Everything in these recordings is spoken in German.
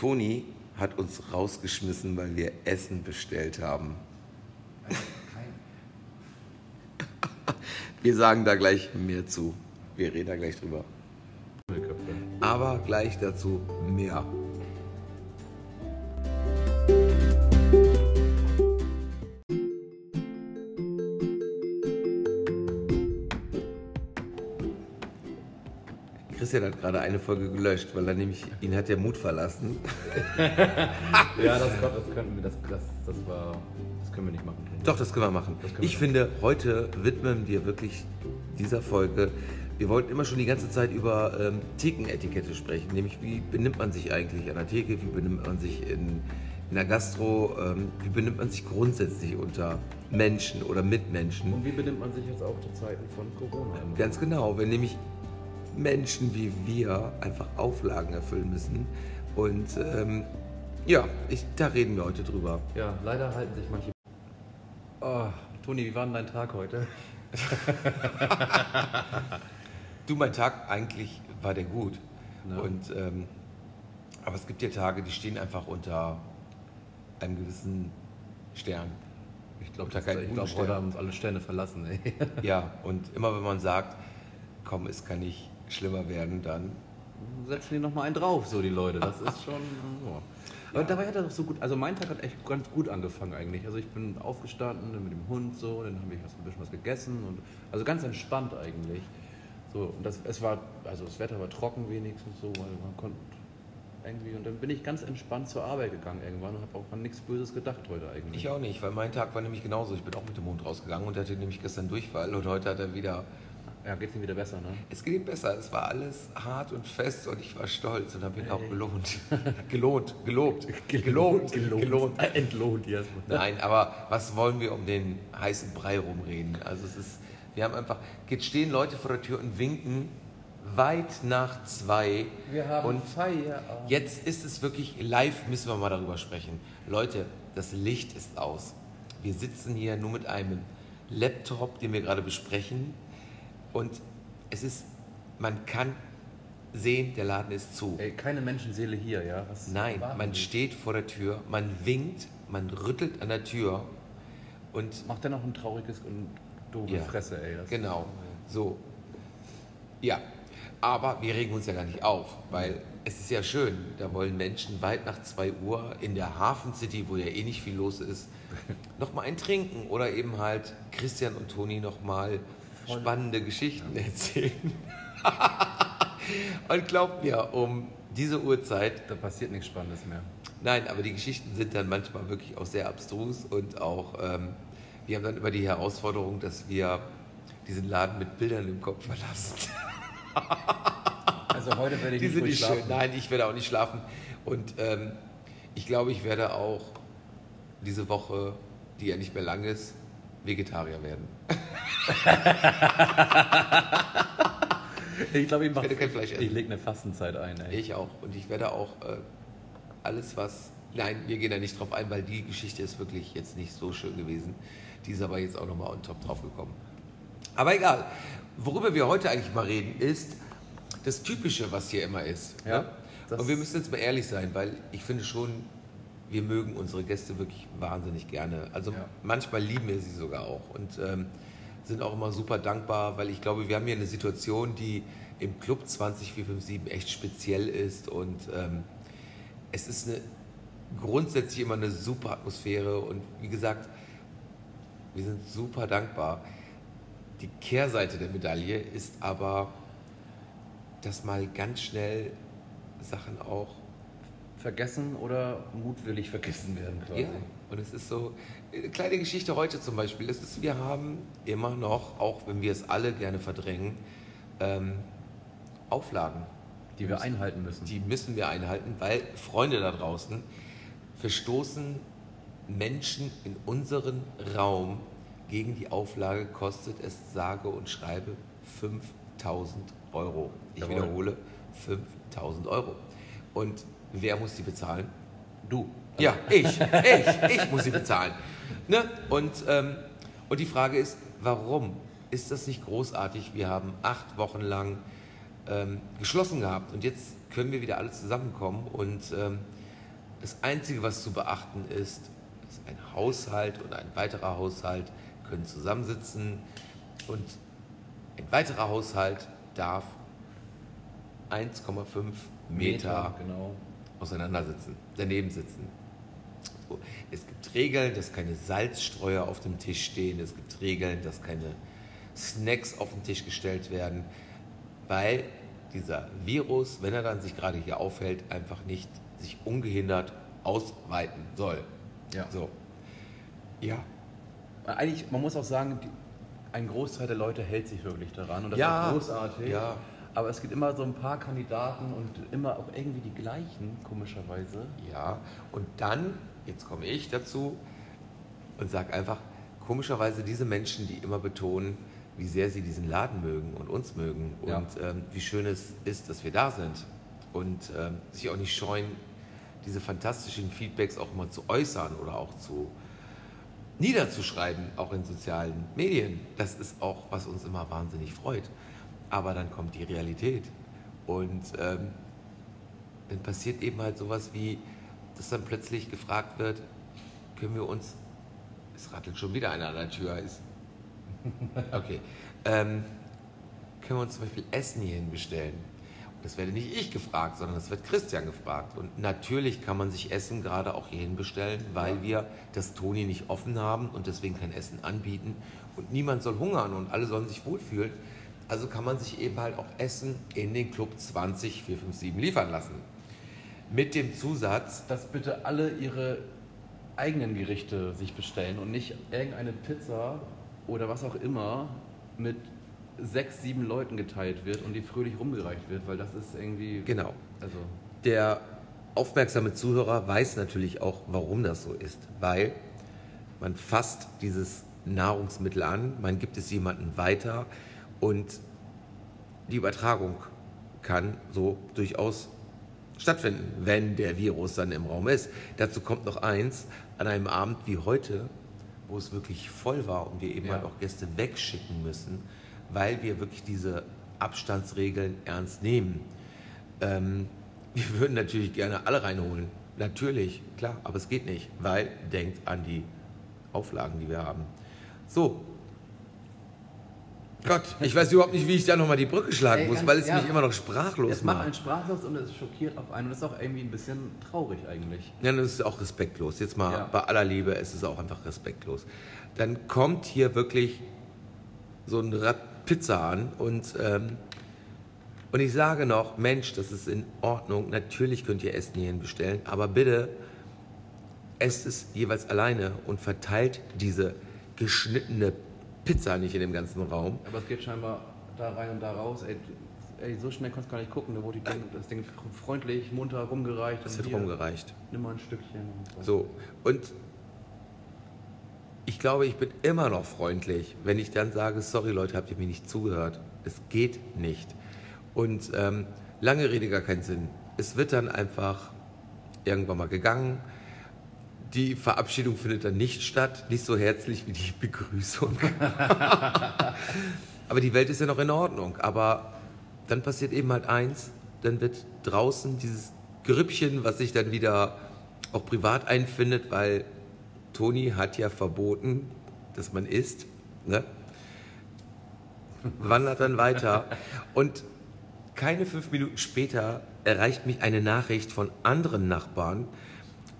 Toni hat uns rausgeschmissen, weil wir Essen bestellt haben. Wir sagen da gleich mehr zu. Wir reden da gleich drüber. Aber gleich dazu mehr. Christian hat gerade eine Folge gelöscht, weil er nämlich, ihn hat der Mut verlassen. Ja, das, das könnten wir, das, das, das war, das können wir nicht machen. Doch, das können wir machen. Können wir ich finde, heute widmen wir wirklich dieser Folge. Wir wollten immer schon die ganze Zeit über ähm, Thekenetikette sprechen, nämlich wie benimmt man sich eigentlich an der Theke, wie benimmt man sich in, in der Gastro, ähm, wie benimmt man sich grundsätzlich unter Menschen oder Mitmenschen. Und wie benimmt man sich jetzt auch zu Zeiten von Corona? Ganz genau, wenn nämlich Menschen wie wir einfach Auflagen erfüllen müssen. Und ähm, ja, ich, da reden wir heute drüber. Ja, leider halten sich manche. Oh, Toni, wie war denn dein Tag heute? Du, mein Tag eigentlich war der gut. Ja. Und, ähm, aber es gibt ja Tage, die stehen einfach unter einem gewissen Stern. Ich glaube, guten glaub, heute haben uns alle Sterne verlassen. Ey. Ja, und immer wenn man sagt, komm, es kann nicht schlimmer werden, dann Setzen die nochmal einen drauf, so die Leute. Das ist schon. Ja. Aber dabei hat er doch so gut. Also mein Tag hat echt ganz gut angefangen eigentlich. Also ich bin aufgestanden mit dem Hund so, dann habe ich was, ein bisschen was gegessen und also ganz entspannt eigentlich. So und das, es war, also das Wetter war trocken wenigstens so, weil man konnte irgendwie und dann bin ich ganz entspannt zur Arbeit gegangen irgendwann und habe auch an nichts Böses gedacht heute eigentlich. ich auch nicht, weil mein Tag war nämlich genauso. Ich bin auch mit dem Hund rausgegangen und hatte nämlich gestern Durchfall und heute hat er wieder Ja, geht's ihm wieder besser, ne? Es geht ihm besser. Es war alles hart und fest und ich war stolz und habe ihn auch Ey. gelohnt. gelohnt, gelobt. Gelobt, gelohnt. Äh, Entlohnt erstmal. Nein, aber was wollen wir um den heißen Brei rumreden? Also es ist, wir haben einfach, jetzt stehen Leute vor der Tür und winken weit nach zwei. Wir haben und Feierabend. Jetzt ist es wirklich, live müssen wir mal darüber sprechen. Leute, das Licht ist aus. Wir sitzen hier nur mit einem Laptop, den wir gerade besprechen. Und es ist, man kann sehen, der Laden ist zu. Ey, keine Menschenseele hier, ja? Was Nein, man die? steht vor der Tür, man winkt, man rüttelt an der Tür und Macht er noch ein trauriges und doofe Ja. Fresse, ey. Genau, so. Ja, aber wir regen uns ja gar nicht auf, weil es ist ja schön, da wollen Menschen weit nach 2 Uhr in der Hafen City, wo ja eh nicht viel los ist, nochmal ein Trinken oder eben halt Christian und Toni nochmal. Spannende Geschichten erzählen. und glaubt mir, um diese Uhrzeit Da passiert nichts Spannendes mehr. Nein, aber die Geschichten sind dann manchmal wirklich auch sehr abstrus und auch, ähm, wir haben dann immer die Herausforderung, dass wir diesen Laden mit Bildern im Kopf verlassen. Also heute werde ich Die nicht sind nicht schlafen. schön. Nein, ich werde auch nicht schlafen. Und ähm, ich glaube, ich werde auch diese Woche, die ja nicht mehr lang ist, Vegetarier werden. Ich glaube, ich, mach- werde kein Fleisch essen. ich lege eine Fastenzeit ein, ey. Ich auch. Und ich werde auch äh, alles, was. Nein, wir gehen da nicht drauf ein, weil die Geschichte ist wirklich jetzt nicht so schön gewesen. Die ist aber jetzt auch nochmal on top drauf gekommen. Aber egal. Worüber wir heute eigentlich mal reden, ist das Typische, was hier immer ist. Ja, ne? Und wir müssen jetzt mal ehrlich sein, weil ich finde schon, wir mögen unsere Gäste wirklich wahnsinnig gerne. Also Ja. manchmal lieben wir sie sogar auch und ähm, sind auch immer super dankbar, weil ich glaube, wir haben hier eine Situation, die im Club 20457 echt speziell ist und ähm, es ist eine, grundsätzlich immer eine super Atmosphäre und wie gesagt, wir sind super dankbar. Die Kehrseite der Medaille ist aber, dass mal ganz schnell Sachen auch Vergessen oder mutwillig vergessen werden quasi. Ja, und es ist so, eine kleine Geschichte heute zum Beispiel, es ist, wir haben immer noch, auch wenn wir es alle gerne verdrängen, ähm, Auflagen. Die wir einhalten müssen. Die müssen wir einhalten, weil Freunde da draußen verstoßen Menschen in unseren Raum gegen die Auflage, kostet es sage und schreibe 5000 Euro. Ich Jawohl. wiederhole, 5000 Euro. Und wer muss die bezahlen? Du. Ja, ich, ich, ich muss sie bezahlen. Ne? Und, ähm, und die Frage ist, warum? Ist das nicht großartig? Wir haben acht Wochen lang ähm, geschlossen gehabt und jetzt können wir wieder alle zusammenkommen und ähm, Das Einzige, was zu beachten ist, ist ein Haushalt und ein weiterer Haushalt können zusammensitzen und ein weiterer Haushalt darf 1,5 Meter, Meter genau. Auseinandersitzen, daneben sitzen. Es gibt Regeln, dass keine Salzstreuer auf dem Tisch stehen. Es gibt Regeln, dass keine Snacks auf den Tisch gestellt werden, weil dieser Virus, wenn er dann sich gerade hier aufhält, einfach nicht sich ungehindert ausweiten soll. Ja. So. Ja. Eigentlich, man muss auch sagen, ein Großteil der Leute hält sich wirklich daran und das ja. ist großartig. Ja. Aber es gibt immer so ein paar Kandidaten und immer auch irgendwie die gleichen, komischerweise. Ja, und dann, jetzt komme ich dazu und sage einfach, komischerweise diese Menschen, die immer betonen, wie sehr sie diesen Laden mögen und uns mögen und ja. ähm, wie schön es ist, dass wir da sind und ähm, sich auch nicht scheuen, diese fantastischen Feedbacks auch immer zu äußern oder auch zu niederzuschreiben, auch in sozialen Medien. Das ist auch, was uns immer wahnsinnig freut. Aber dann kommt die Realität und ähm, dann passiert eben halt sowas wie, dass dann plötzlich gefragt wird, können wir uns, es rattelt schon wieder einer an der Tür, ist Okay. Ähm, können wir uns zum Beispiel Essen hierhin bestellen? Und das werde nicht ich gefragt, sondern das wird Christian gefragt. Und natürlich kann man sich Essen gerade auch hierhin bestellen, weil ja. wir das Toni nicht offen haben und deswegen kein Essen anbieten. Und niemand soll hungern und alle sollen sich wohlfühlen. Also kann man sich eben halt auch Essen in den Club 20457 liefern lassen. Mit dem Zusatz, dass bitte alle ihre eigenen Gerichte sich bestellen und nicht irgendeine Pizza oder was auch immer mit sechs, sieben Leuten geteilt wird und die fröhlich rumgereicht wird, weil das ist irgendwie. Genau. Also Der aufmerksame Zuhörer weiß natürlich auch, warum das so ist, weil man fasst dieses Nahrungsmittel an, man gibt es jemandem weiter und die Übertragung kann so durchaus stattfinden, wenn der Virus dann im Raum ist. Dazu kommt noch eins, an einem Abend wie heute wo es wirklich voll war und wir eben ja. halt auch Gäste wegschicken müssen, weil wir wirklich diese Abstandsregeln ernst nehmen. Ähm, wir würden natürlich gerne alle reinholen. Natürlich, klar, aber es geht nicht, weil denkt an die Auflagen, die wir haben. So, Gott, ich weiß überhaupt nicht, wie ich da nochmal die Brücke schlagen Ey, muss, weil es ja, mich immer noch sprachlos es macht. Es macht einen sprachlos und es schockiert auf einen und ist auch irgendwie ein bisschen traurig eigentlich. Ja, das ist auch respektlos. Jetzt mal ja. bei aller Liebe, es ist auch einfach respektlos. Dann kommt hier wirklich so ein Rad Pizza an und, ähm, und ich sage noch, Mensch, das ist in Ordnung, natürlich könnt ihr Essen hierhin bestellen, aber bitte esst es jeweils alleine und verteilt diese geschnittene Pizza nicht in dem ganzen Raum. Aber es geht scheinbar da rein und da raus. Ey, ey so schnell kannst du gar nicht gucken. Da wurde das Ding freundlich, munter rumgereicht. Es wird rumgereicht. Nimm mal ein Stückchen. Und so. so, und ich glaube, ich bin immer noch freundlich, wenn ich dann sage, sorry Leute, habt ihr mir nicht zugehört. Es geht nicht. Und ähm, lange Rede gar keinen Sinn. Es wird dann einfach irgendwann mal gegangen die Verabschiedung findet dann nicht statt, nicht so herzlich wie die Begrüßung. aber die Welt ist ja noch in Ordnung. Aber dann passiert eben halt eins, dann wird draußen dieses Grüppchen, was sich dann wieder auch privat einfindet, weil Toni hat ja verboten, dass man isst, ne? wandert dann weiter. Und keine fünf Minuten später erreicht mich eine Nachricht von anderen Nachbarn,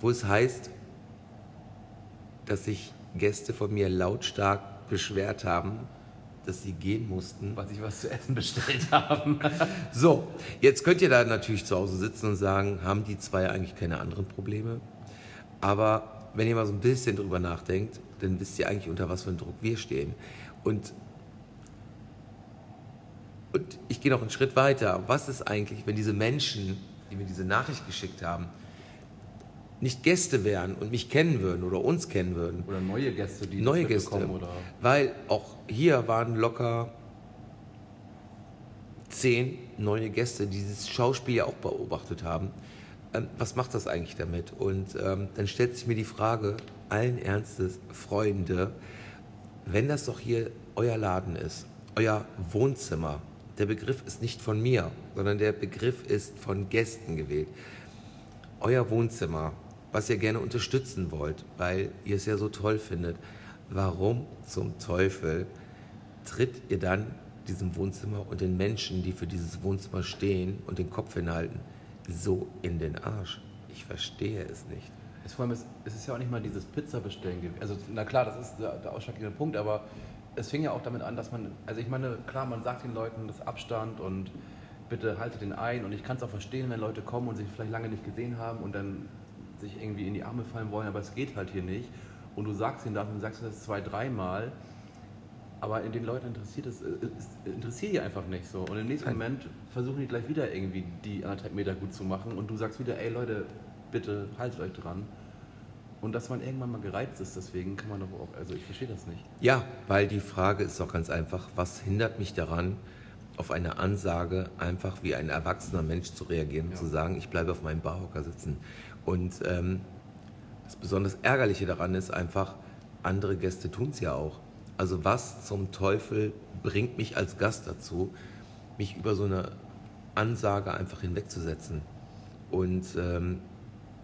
wo es heißt, dass sich Gäste von mir lautstark beschwert haben, dass sie gehen mussten. Weil sich was zu essen bestellt haben. so, jetzt könnt ihr da natürlich zu Hause sitzen und sagen, haben die zwei eigentlich keine anderen Probleme? Aber wenn ihr mal so ein bisschen drüber nachdenkt, dann wisst ihr eigentlich, unter was für einem Druck wir stehen. Und, und ich gehe noch einen Schritt weiter. Was ist eigentlich, wenn diese Menschen, die mir diese Nachricht geschickt haben, nicht Gäste wären und mich kennen würden oder uns kennen würden. Oder neue Gäste, die neue Gäste. Oder? Weil auch hier waren locker zehn neue Gäste, die dieses Schauspiel ja auch beobachtet haben. Ähm, was macht das eigentlich damit? Und ähm, dann stellt sich mir die Frage, allen Ernstes, Freunde, wenn das doch hier euer Laden ist, euer Wohnzimmer, der Begriff ist nicht von mir, sondern der Begriff ist von Gästen gewählt. Euer Wohnzimmer, was ihr gerne unterstützen wollt, weil ihr es ja so toll findet, warum zum Teufel tritt ihr dann diesem Wohnzimmer und den Menschen, die für dieses Wohnzimmer stehen und den Kopf hinhalten, so in den Arsch? Ich verstehe es nicht. Es, ist, ist ja auch nicht mal dieses Pizza-Bestellen gewesen. Also, na klar, das ist der, der ausschlaggebende Punkt, aber es fing ja auch damit an, dass man, also ich meine, klar, man sagt den Leuten das Abstand und bitte haltet den ein und ich kann es auch verstehen, wenn Leute kommen und sich vielleicht lange nicht gesehen haben und dann sich irgendwie in die Arme fallen wollen, aber es geht halt hier nicht. Und du sagst ihnen das und sagst das zwei, dreimal, aber in den Leuten interessiert es, es interessiert die einfach nicht so. Und im nächsten Moment versuchen die gleich wieder irgendwie die anderthalb Meter gut zu machen und du sagst wieder, ey Leute, bitte haltet euch dran. Und dass man irgendwann mal gereizt ist, deswegen kann man doch auch, also ich verstehe das nicht. Ja, weil die Frage ist doch ganz einfach, was hindert mich daran, auf eine Ansage einfach wie ein erwachsener Mensch zu reagieren und ja. zu sagen, ich bleibe auf meinem Barhocker sitzen. Und ähm, das besonders Ärgerliche daran ist einfach, andere Gäste tun es ja auch. Also was zum Teufel bringt mich als Gast dazu, mich über so eine Ansage einfach hinwegzusetzen? Und ähm,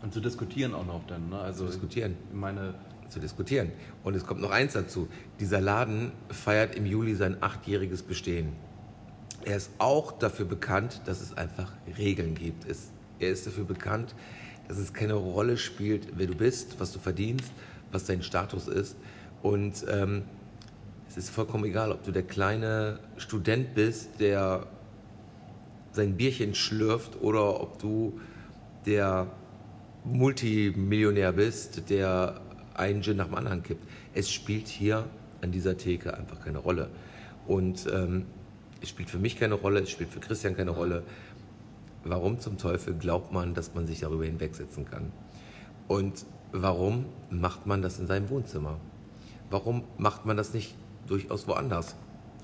und zu diskutieren auch noch dann, ne? Also zu diskutieren. Meine zu diskutieren. Und es kommt noch eins dazu. Dieser Laden feiert im Juli sein achtjähriges Bestehen. Er ist auch dafür bekannt, dass es einfach Regeln gibt. Er ist dafür bekannt, dass es keine Rolle spielt, wer du bist, was du verdienst, was dein Status ist. Und ähm, es ist vollkommen egal, ob du der kleine Student bist, der sein Bierchen schlürft, oder ob du der Multimillionär bist, der einen Gin nach dem anderen kippt. Es spielt hier an dieser Theke einfach keine Rolle. Und ähm, es spielt für mich keine Rolle, es spielt für Christian keine Rolle. Warum zum Teufel glaubt man, dass man sich darüber hinwegsetzen kann? Und warum macht man das in seinem Wohnzimmer? Warum macht man das nicht durchaus woanders?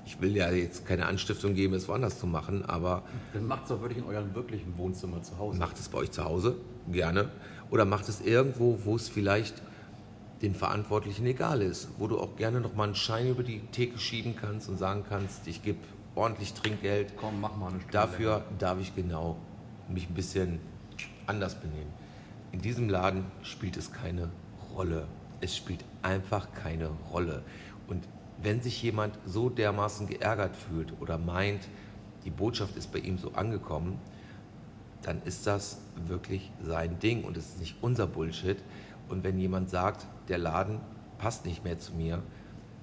Ich will ja jetzt keine Anstiftung geben, es woanders zu machen, aber. Dann macht es doch wirklich in eurem wirklichen Wohnzimmer zu Hause. Macht es bei euch zu Hause, gerne. Oder macht es irgendwo, wo es vielleicht den Verantwortlichen egal ist, wo du auch gerne noch mal einen Schein über die Theke schieben kannst und sagen kannst, ich gebe ordentlich Trinkgeld. Komm, mach mal eine Stunde. Dafür länger. darf ich genau mich ein bisschen anders benehmen. In diesem Laden spielt es keine Rolle. Es spielt einfach keine Rolle. Und wenn sich jemand so dermaßen geärgert fühlt oder meint, die Botschaft ist bei ihm so angekommen, dann ist das wirklich sein Ding und es ist nicht unser Bullshit. Und wenn jemand sagt, der Laden passt nicht mehr zu mir,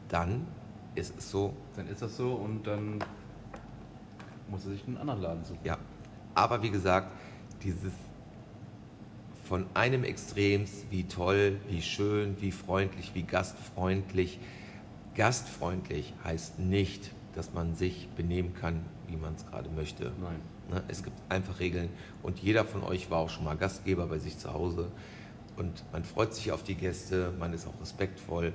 dann ist es so. Dann ist das so und dann muss er sich einen anderen Laden suchen. Ja, aber wie gesagt, dieses von einem Extrems, wie toll, wie schön, wie freundlich, wie gastfreundlich. Gastfreundlich heißt nicht, dass man sich benehmen kann, wie man es gerade möchte. Nein. Ne, es gibt einfach Regeln und jeder von euch war auch schon mal Gastgeber bei sich zu Hause und man freut sich auf die Gäste, man ist auch respektvoll.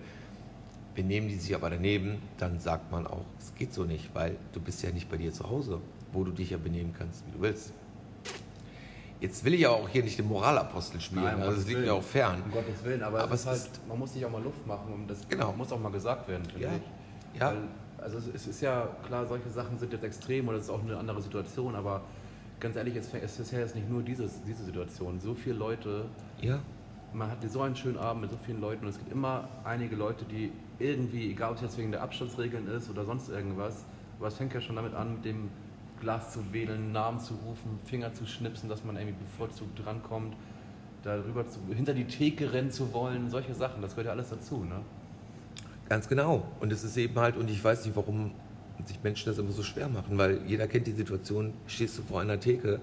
Benehmen die sich aber daneben, dann sagt man auch, es geht so nicht, weil du bist ja nicht bei dir zu Hause, wo du dich ja benehmen kannst, wie du willst. Jetzt will ich ja auch hier nicht den Moralapostel spielen, Nein, also das liegt mir auch fern. Um Gottes Willen, aber, aber es, ist halt, man muss sich auch mal Luft machen und das genau. muss auch mal gesagt werden, finde ja. ich. Ja. Weil also es ist ja klar, solche Sachen sind jetzt extrem oder es ist auch eine andere Situation, aber ganz ehrlich, es ist ja jetzt nicht nur dieses, diese Situation. So viele Leute, ja. man hat so einen schönen Abend mit so vielen Leuten und es gibt immer einige Leute, die irgendwie, egal ob es jetzt wegen der Abstandsregeln ist oder sonst irgendwas, aber es fängt ja schon damit an, mit dem Glas zu wählen, Namen zu rufen, Finger zu schnipsen, dass man irgendwie bevorzugt drankommt, darüber zu, hinter die Theke rennen zu wollen, solche Sachen, das gehört ja alles dazu, ne? Ganz genau. Und es ist eben halt, und ich weiß nicht, warum sich Menschen das immer so schwer machen, weil jeder kennt die Situation, stehst du vor einer Theke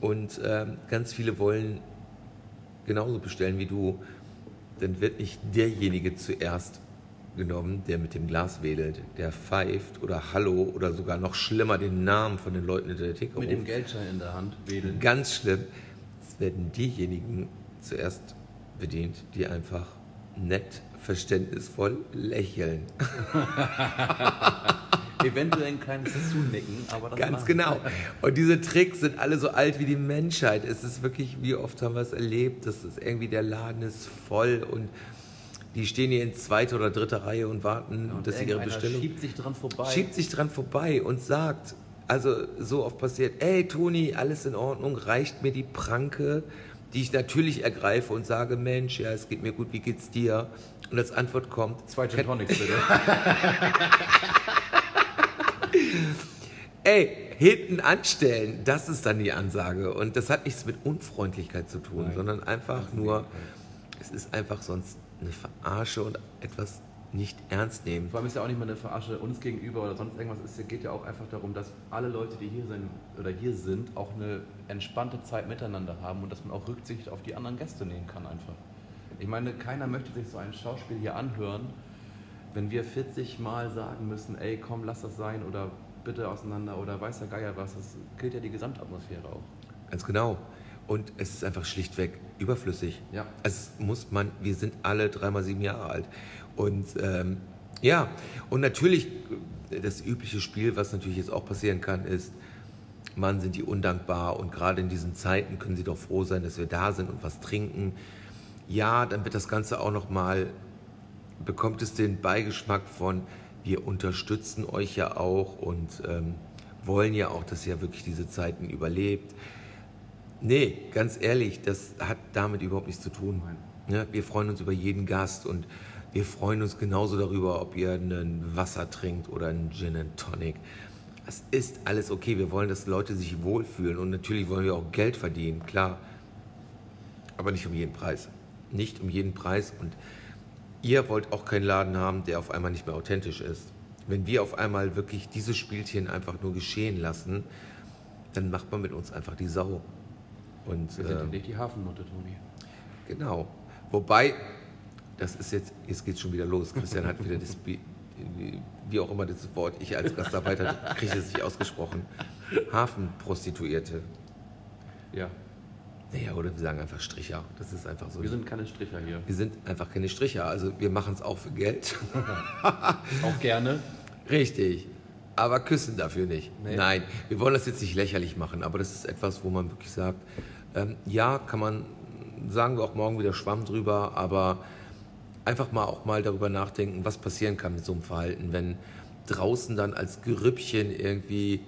und äh, ganz viele wollen genauso bestellen wie du, dann wird nicht derjenige zuerst genommen, der mit dem Glas wedelt, der pfeift oder Hallo oder sogar noch schlimmer den Namen von den Leuten in der Theke Mit ruft. dem Geldschein in der Hand wedeln. Ganz schlimm. Es werden diejenigen zuerst bedient, die einfach nett verständnisvoll lächeln. Eventuell ein kleines Zunicken, aber das Ganz genau. Und diese Tricks sind alle so alt wie die Menschheit. Es ist wirklich, wie oft haben wir es erlebt, dass es irgendwie der Laden ist voll und die stehen hier in zweiter oder dritter Reihe und warten, ja, und dass sie ihre Bestellung. schiebt sich dran vorbei. Schiebt sich dran vorbei und sagt, also so oft passiert, ey Toni, alles in Ordnung, reicht mir die Pranke die ich natürlich ergreife und sage, Mensch, ja, es geht mir gut, wie geht's dir? Und als Antwort kommt, Zwei Gin Tonics bitte. ey, hinten anstellen, das ist dann die Ansage. Und das hat nichts mit Unfreundlichkeit zu tun, Nein. sondern einfach nur, es ist einfach sonst eine Verarsche und etwas nicht ernst nehmen. Vor allem ist ja auch nicht mal eine Verarsche uns gegenüber oder sonst irgendwas. Es geht ja auch einfach darum, dass alle Leute, die hier sind oder hier sind, auch eine entspannte Zeit miteinander haben und dass man auch Rücksicht auf die anderen Gäste nehmen kann einfach. Ich meine, keiner möchte sich so ein Schauspiel hier anhören, wenn wir 40 Mal sagen müssen, ey, komm, lass das sein oder bitte auseinander oder weiß der Geier was. Das killt ja die Gesamtatmosphäre auch. Ganz genau. Und es ist einfach schlichtweg überflüssig. Ja. Es muss man, wir sind alle dreimal sieben Jahre alt. Und ähm, ja, und natürlich äh, das übliche Spiel, was natürlich jetzt auch passieren kann, ist, Mann, sind die undankbar und gerade in diesen Zeiten können sie doch froh sein, dass wir da sind und was trinken. Ja, dann wird das Ganze auch nochmal, bekommt es den Beigeschmack von, wir unterstützen euch ja auch und ähm, wollen ja auch, dass ihr wirklich diese Zeiten überlebt. Nee, ganz ehrlich, das hat damit überhaupt nichts zu tun. Ja, wir freuen uns über jeden Gast und wir freuen uns genauso darüber, ob ihr ein Wasser trinkt oder einen Gin and Tonic. Es ist alles okay. Wir wollen, dass Leute sich wohlfühlen und natürlich wollen wir auch Geld verdienen, klar. Aber nicht um jeden Preis. Nicht um jeden Preis und ihr wollt auch keinen Laden haben, der auf einmal nicht mehr authentisch ist. Wenn wir auf einmal wirklich dieses Spielchen einfach nur geschehen lassen, dann macht man mit uns einfach die Sau. Und, Wir sind ja nicht die Hafennote, Toni. Genau. Wobei, das ist jetzt, jetzt geht's schon wieder los. Christian hat wieder das, Bi- wie auch immer das Wort, ich als Gastarbeiter kriege es nicht ausgesprochen. Hafenprostituierte. Ja, Naja, oder wir sagen einfach Stricher. Das ist einfach so. wir sind keine Stricher hier. wir sind einfach keine Stricher. Also wir machen es auch für Geld. Auch gerne. Richtig. Aber küssen dafür nicht. Nee. Nein, wir wollen das jetzt nicht lächerlich machen, aber das ist etwas, wo man wirklich sagt, ähm, ja, kann man, sagen wir auch morgen wieder Schwamm drüber, aber einfach mal auch mal darüber nachdenken, was passieren kann mit so einem Verhalten, wenn draußen dann als Gerüppchen irgendwie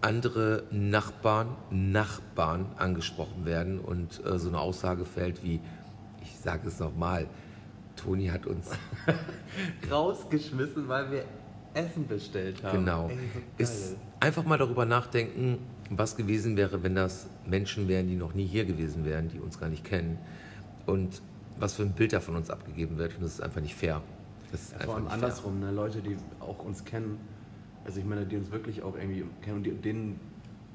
andere Nachbarn, Nachbarn angesprochen werden und äh, so eine Aussage fällt wie, ich sage es nochmal, Toni hat uns Rausgeschmissen, weil wir Essen bestellt haben. Genau. Ey, so Ist einfach mal darüber nachdenken, was gewesen wäre, wenn das Menschen wären, die noch nie hier gewesen wären, die uns gar nicht kennen. Und was für ein Bild da von uns abgegeben wird. Und das ist einfach nicht fair. Das ist Ja, vor allem andersrum, ne? Leute, die auch uns kennen, also ich meine, die uns wirklich auch irgendwie kennen und die, denen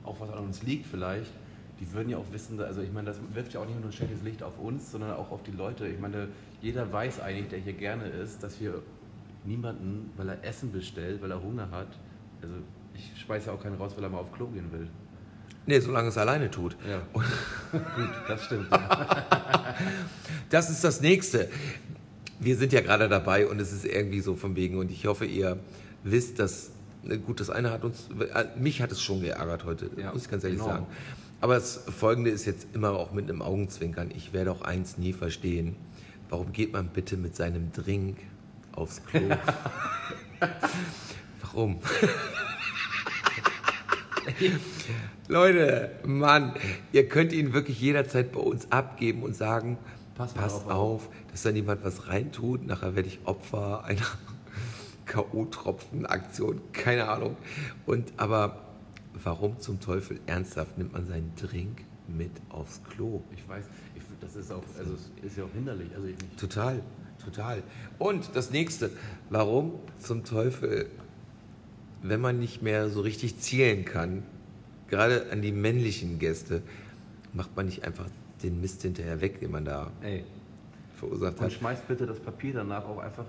auch was an uns liegt vielleicht, die würden ja auch wissen, also ich meine, das wirft ja auch nicht nur ein schlechtes Licht auf uns, sondern auch auf die Leute. Ich meine, jeder weiß eigentlich, der hier gerne ist, dass wir niemanden, weil er Essen bestellt, weil er Hunger hat, also ich speise ja auch keinen raus, weil er mal auf Klo gehen will. Nee, solange es alleine tut. Ja. Gut, das stimmt. Das ist das Nächste. Wir sind ja gerade dabei und es ist irgendwie so von wegen und ich hoffe, ihr wisst, dass, ne, gut, das eine hat uns, äh, mich hat es schon geärgert heute, Ja, muss ich ganz ehrlich enorm. sagen. Aber das Folgende ist jetzt immer auch mit einem Augenzwinkern. Ich werde auch eins nie verstehen. Warum geht man bitte mit seinem Drink aufs Klo? Warum? Leute, Mann, ihr könnt ihn wirklich jederzeit bei uns abgeben und sagen, Pass mal passt auf, auf, dass da niemand was reintut. Nachher werde ich Opfer einer K.O.-Tropfen-Aktion, keine Ahnung. Und aber warum zum Teufel ernsthaft nimmt man seinen Drink mit aufs Klo? Ich weiß, ich, das ist auch, also ist ja auch hinderlich. Also. Total, total. Und das nächste, warum zum Teufel, wenn man nicht mehr so richtig zielen kann, gerade an die männlichen Gäste, macht man nicht einfach den Mist hinterher weg, den man da Ey, verursacht Und hat. schmeißt bitte das Papier danach auch einfach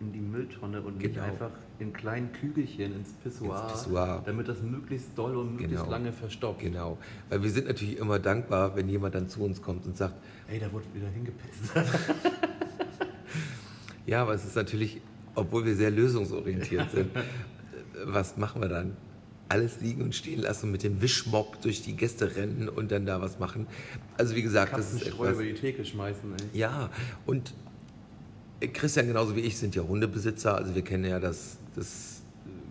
in die Mülltonne und nicht Genau. einfach in kleinen Kügelchen ins Pissoir, Ins Pissoir. damit das möglichst doll und möglichst Genau. lange verstopft. Genau, weil wir sind natürlich immer dankbar, wenn jemand dann zu uns kommt und sagt, Ey, da wurde wieder hingepisst. ja, aber es ist natürlich, obwohl wir sehr lösungsorientiert sind, was machen wir dann? Alles liegen und stehen lassen, mit dem Wischmopp durch die Gäste rennen und dann da was machen. Also wie gesagt, das ist etwas, über die Theke schmeißen, ey. Ja, und Christian genauso wie ich sind ja Hundebesitzer, also wir kennen ja das, das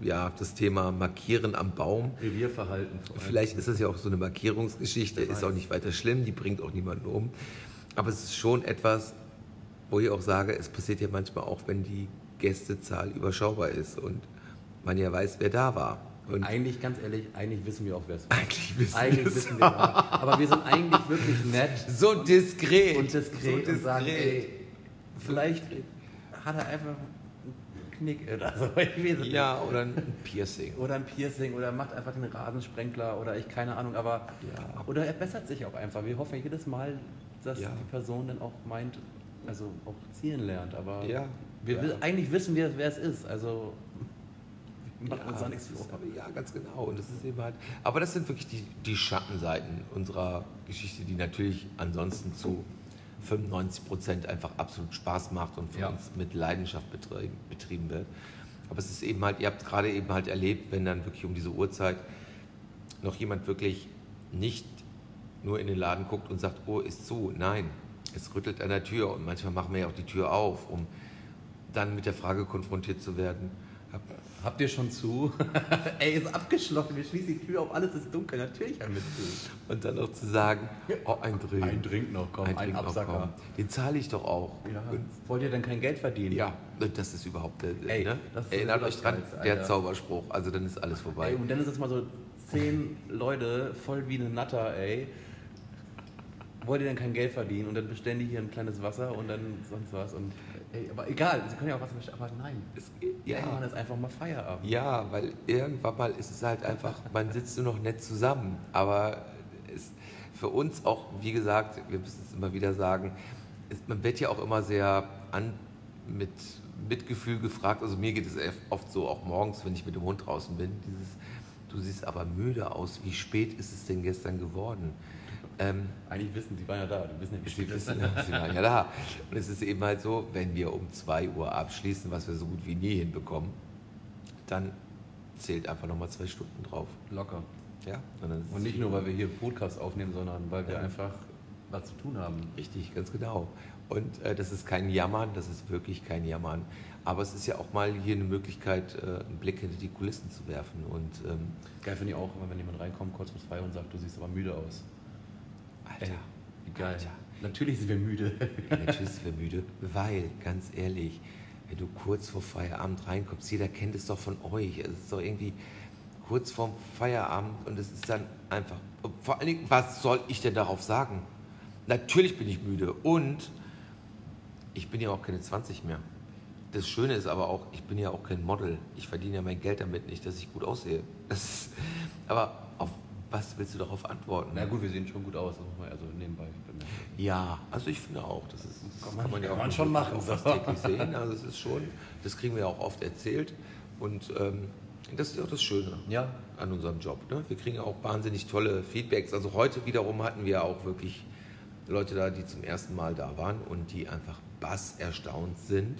ja, das Thema Markieren am Baum. Revierverhalten. Vielleicht ist das ja auch so eine Markierungsgeschichte, ist auch nicht weiter schlimm, die bringt auch niemanden um. Aber es ist schon etwas, wo ich auch sage, es passiert ja manchmal auch, wenn die Gästezahl überschaubar ist und man ja weiß, wer da war. Und Eigentlich, ganz ehrlich, eigentlich wissen wir auch, wer es war. eigentlich wissen Eigentlich wir es. wissen wir auch. Aber wir sind eigentlich wirklich nett So diskret. und diskret so und sagen, diskret. ey, vielleicht hat er einfach einen Knick oder so. Es nicht. Ja, oder ein Piercing. Oder ein Piercing oder macht einfach den Rasensprenkler oder ich keine Ahnung, aber Ja. oder er bessert sich auch einfach. Wir hoffen jedes Mal, dass Ja. die Person dann auch meint, also auch zielen lernt. Aber Ja. wir Ja. eigentlich wissen wir, wer es ist. Also uns da Ja, nichts vor. ja, ganz genau. Und das ist eben halt, aber das sind wirklich die, die Schattenseiten unserer Geschichte, die natürlich ansonsten zu 95 Prozent einfach absolut Spaß macht und von Ja. uns mit Leidenschaft betrieben, betrieben wird. Aber es ist eben halt, ihr habt gerade eben halt erlebt, wenn dann wirklich um diese Uhrzeit noch jemand wirklich nicht nur in den Laden guckt und sagt, oh, ist zu. Nein, es rüttelt an der Tür und manchmal machen wir ja auch die Tür auf, um dann mit der Frage konfrontiert zu werden, Habt ihr schon zu? Ey, ist abgeschlossen, wir schließen die Tür auf, alles ist dunkel, natürlich wir zu. Und dann noch zu sagen, oh, ein Drink. Ein Drink noch, komm, ein noch, Absacker. komm. Den zahle ich doch auch. Ja. Wollt ihr denn kein Geld verdienen? ja, das ist überhaupt der, Ey, ne? das ist Erinnert euch dran, Geilste, der Alter. Zauberspruch. Also dann ist alles vorbei. Ey, und dann ist es mal so zehn Leute, voll wie eine Natter, ey. Wollt ihr denn kein Geld verdienen? Und dann bestellen die hier ein kleines Wasser und dann sonst was. Und, ey, aber egal, sie können ja auch bestellen. Aber nein, Es- irgendwann ja, ist einfach mal Feierabend. ja, weil irgendwann mal ist es halt einfach, man sitzt nur noch nett zusammen. Aber es, für uns auch, wie gesagt, wir müssen es immer wieder sagen, es, man wird ja auch immer sehr an, mit Mitgefühl gefragt. Also mir geht es oft so, auch morgens, wenn ich mit dem Hund draußen bin, dieses, du siehst aber müde aus, wie spät ist es denn gestern geworden? Ähm, Eigentlich wissen, sie waren ja da. Die wissen ja, Sie wissen, Sie waren ja da. Und es ist eben halt so, wenn wir um 2 Uhr abschließen, was wir so gut wie nie hinbekommen, dann zählt einfach nochmal zwei Stunden drauf. Locker. Ja? Und, Und nicht nur, weil wir hier Podcast aufnehmen, sondern weil wir Ja. einfach was zu tun haben. Richtig, ganz genau. Und äh, das ist kein Jammern, das ist wirklich kein Jammern. Aber es ist ja auch mal hier eine Möglichkeit, äh, einen Blick hinter die Kulissen zu werfen. Und ähm, Geil finde ich auch, wenn jemand reinkommt, kurz vor zwei und sagt, du siehst aber müde aus. Alter, Ey, geil. Alter. Natürlich sind wir müde. Ja, natürlich sind wir müde, weil, ganz ehrlich, wenn du kurz vor Feierabend reinkommst, jeder kennt es doch von euch. Es ist doch irgendwie kurz vorm Feierabend und es ist dann einfach. Vor allen Dingen, was soll ich denn darauf sagen? Natürlich bin ich müde und ich bin ja auch keine 20 mehr. Das Schöne ist aber auch, ich bin ja auch kein Model. Ich verdiene ja mein Geld damit nicht, dass ich gut aussehe. Ist, aber auf was willst du darauf antworten? Na gut, wir sehen schon gut aus, man also nebenbei. Ja, also ich finde auch, das, ist, das Kann man- ja kann auch man schon machen, auch so. fast täglich sehen. Also es ist schon, das kriegen wir auch oft erzählt und ähm, das ist ja auch das Schöne Ja, an unserem Job. Ne? Wir kriegen ja auch wahnsinnig tolle Feedbacks. Also heute wiederum hatten wir auch wirklich Leute da, die zum ersten Mal da waren und die einfach bass erstaunt sind,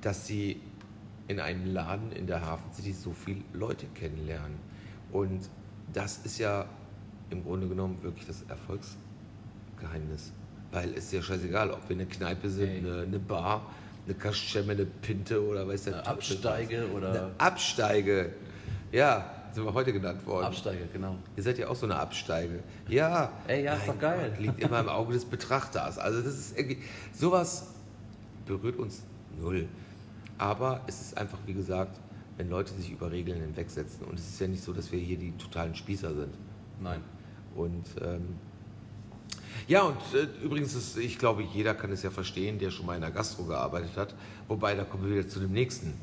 dass sie in einem Laden in der Hafen City so viele Leute kennenlernen. Und das ist ja im Grunde genommen wirklich das Erfolgsgeheimnis. Weil es ist ja scheißegal, ob wir eine Kneipe sind, eine, eine Bar, eine Kaschemme, eine Pinte oder weiß der Eine Teufel was. Absteige oder- Eine Absteige. Ja, sind wir heute genannt worden. Absteiger, genau. Ihr seid ja auch so eine Absteige. Ja. Ey, ja, ist doch geil. Gott, liegt immer im Auge des Betrachters. Also das ist irgendwie, sowas berührt uns null. Aber es ist einfach, wie gesagt, wenn Leute sich über Regeln hinwegsetzen. Und es ist ja nicht so, dass wir hier die totalen Spießer sind. Nein. Und ähm, ja, und äh, übrigens, ist, ich glaube, jeder kann es ja verstehen, der schon mal in der Gastro gearbeitet hat. Wobei, da kommen wir wieder zu dem nächsten.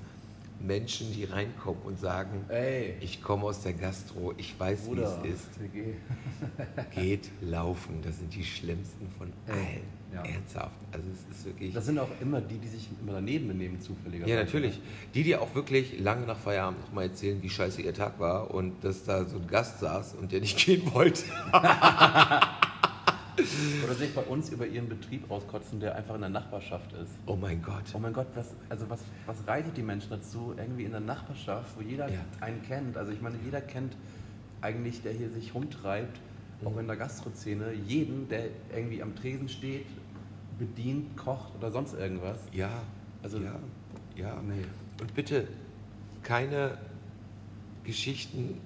Menschen, die reinkommen und sagen, Ey, ich komme aus der Gastro, ich weiß, wie es ist. Geht laufen, das sind die schlimmsten von allen. Ja. Ernsthaft. Also es ist wirklich. Das sind auch immer die, die sich immer daneben benehmen, zufälligerweise. ja, natürlich. Die, die auch wirklich lange nach Feierabend noch mal erzählen, wie scheiße ihr Tag war und dass da so ein Gast saß und der nicht gehen wollte. Oder sich bei uns über ihren Betrieb auskotzen, der einfach in der Nachbarschaft ist. Oh mein Gott. Oh mein Gott, was, also was, was reitet die Menschen dazu, irgendwie in der Nachbarschaft, wo jeder Ja. einen kennt? Also ich meine, jeder kennt eigentlich, der hier sich rumtreibt, Mhm. auch in der Gastrozene, jeden, der irgendwie am Tresen steht, bedient, kocht oder sonst irgendwas. Ja, Also- ja, ja. Nee. Und bitte, keine Geschichten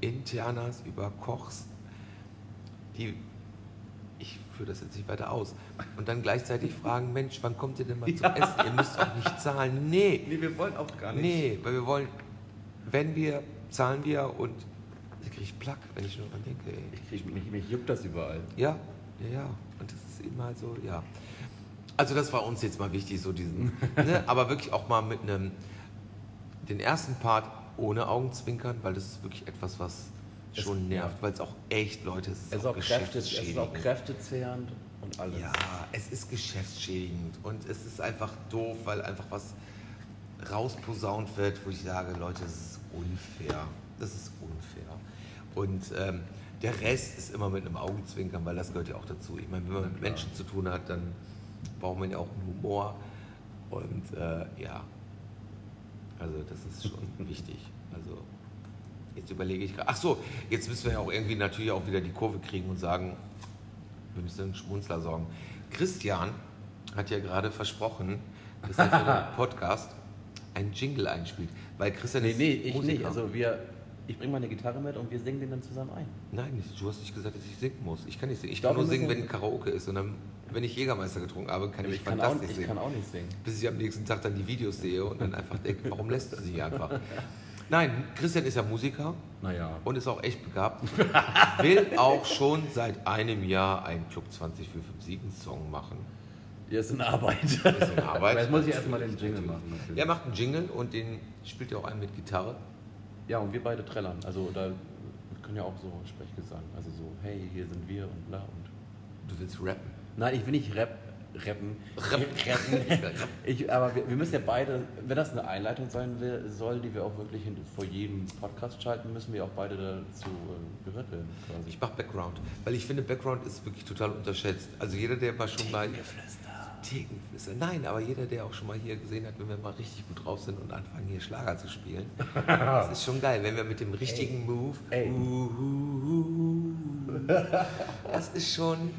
internas über Kochs, die führe das jetzt nicht weiter aus. Und dann gleichzeitig fragen, Mensch, wann kommt ihr denn mal zum Essen? Ihr müsst auch nicht zahlen. Nee. Nee, wir wollen auch gar nicht. Nee, weil wir wollen, wenn wir, zahlen wir und da kriege ich Plack, wenn ich nur dran denke. Ey. Ich krieg, mich, mich juckt das überall. Ja, ja, ja. Und das ist eben halt so, ja. Also das war uns jetzt mal wichtig, so diesen, ne? aber wirklich auch mal mit einem, den ersten Part ohne Augenzwinkern, weil das ist wirklich etwas, was Es- schon nervt, weil es auch echt, Leute, es ist, Es ist, auch Kräfte, es ist auch geschäftsschädigend. kräftezehrend und alles. Ja, es ist geschäftsschädigend und es ist einfach doof, weil einfach was rausposaunt wird, wo ich sage, Leute, das ist unfair. Das ist unfair. Und ähm, der Rest ist immer mit einem Augenzwinkern, weil das gehört ja auch dazu. Ich meine, wenn man mit. Menschen zu tun hat, dann braucht man ja auch einen Humor. Und äh, ja, also das ist schon wichtig. Also jetzt überlege ich gerade. Ach so, jetzt müssen wir ja auch irgendwie natürlich auch wieder die Kurve kriegen und sagen, wir müssen einen Schmunzler sorgen. Christian hat ja gerade versprochen, dass er für den Podcast einen Jingle einspielt. Weil Christian Nee, ist nee, ich Musiker. nicht. Also wir, ich bringe meine Gitarre mit und wir singen den dann zusammen ein. Nein, du hast nicht gesagt, dass ich singen muss. Ich kann nicht singen. Ich Doch, kann nur singen, wenn Karaoke ist. Und dann, wenn ich Jägermeister getrunken habe, kann ich, ich, kann auch, fantastisch ich singen. kann auch nicht singen. Bis ich am nächsten Tag dann die Videos sehe und dann einfach denke, warum lässt er sich einfach? Nein, Christian ist ja Musiker Naja. und ist auch echt begabt. Will auch schon seit einem Jahr einen Club 20457 Song machen. Ja, ist eine Arbeit. Ist eine Arbeit. Aber jetzt muss ich erstmal den Jingle machen. Natürlich. Er macht einen Jingle und den spielt er auch ein mit Gitarre. Ja, und wir beide trällern. Also da können ja auch so Sprechgesang. Also so, hey, hier sind wir und bla und. Du willst rappen. Nein, ich will nicht rap, rappen. Rappen. Rappen. Ich, aber wir, wir müssen ja beide, wenn das eine Einleitung sein will, soll, die wir auch wirklich vor jedem Podcast schalten, müssen wir auch beide dazu äh, gehört werden. Quasi. Ich mache Background, weil ich finde, Background ist wirklich total unterschätzt. Also jeder, der mal schon mal... Thekengeflüster. Nein, aber jeder, der auch schon mal hier gesehen hat, wenn wir mal richtig gut drauf sind und anfangen, hier Schlager zu spielen, das ist schon geil. Wenn wir mit dem richtigen Move... Ey. Uhuhu, das ist schon...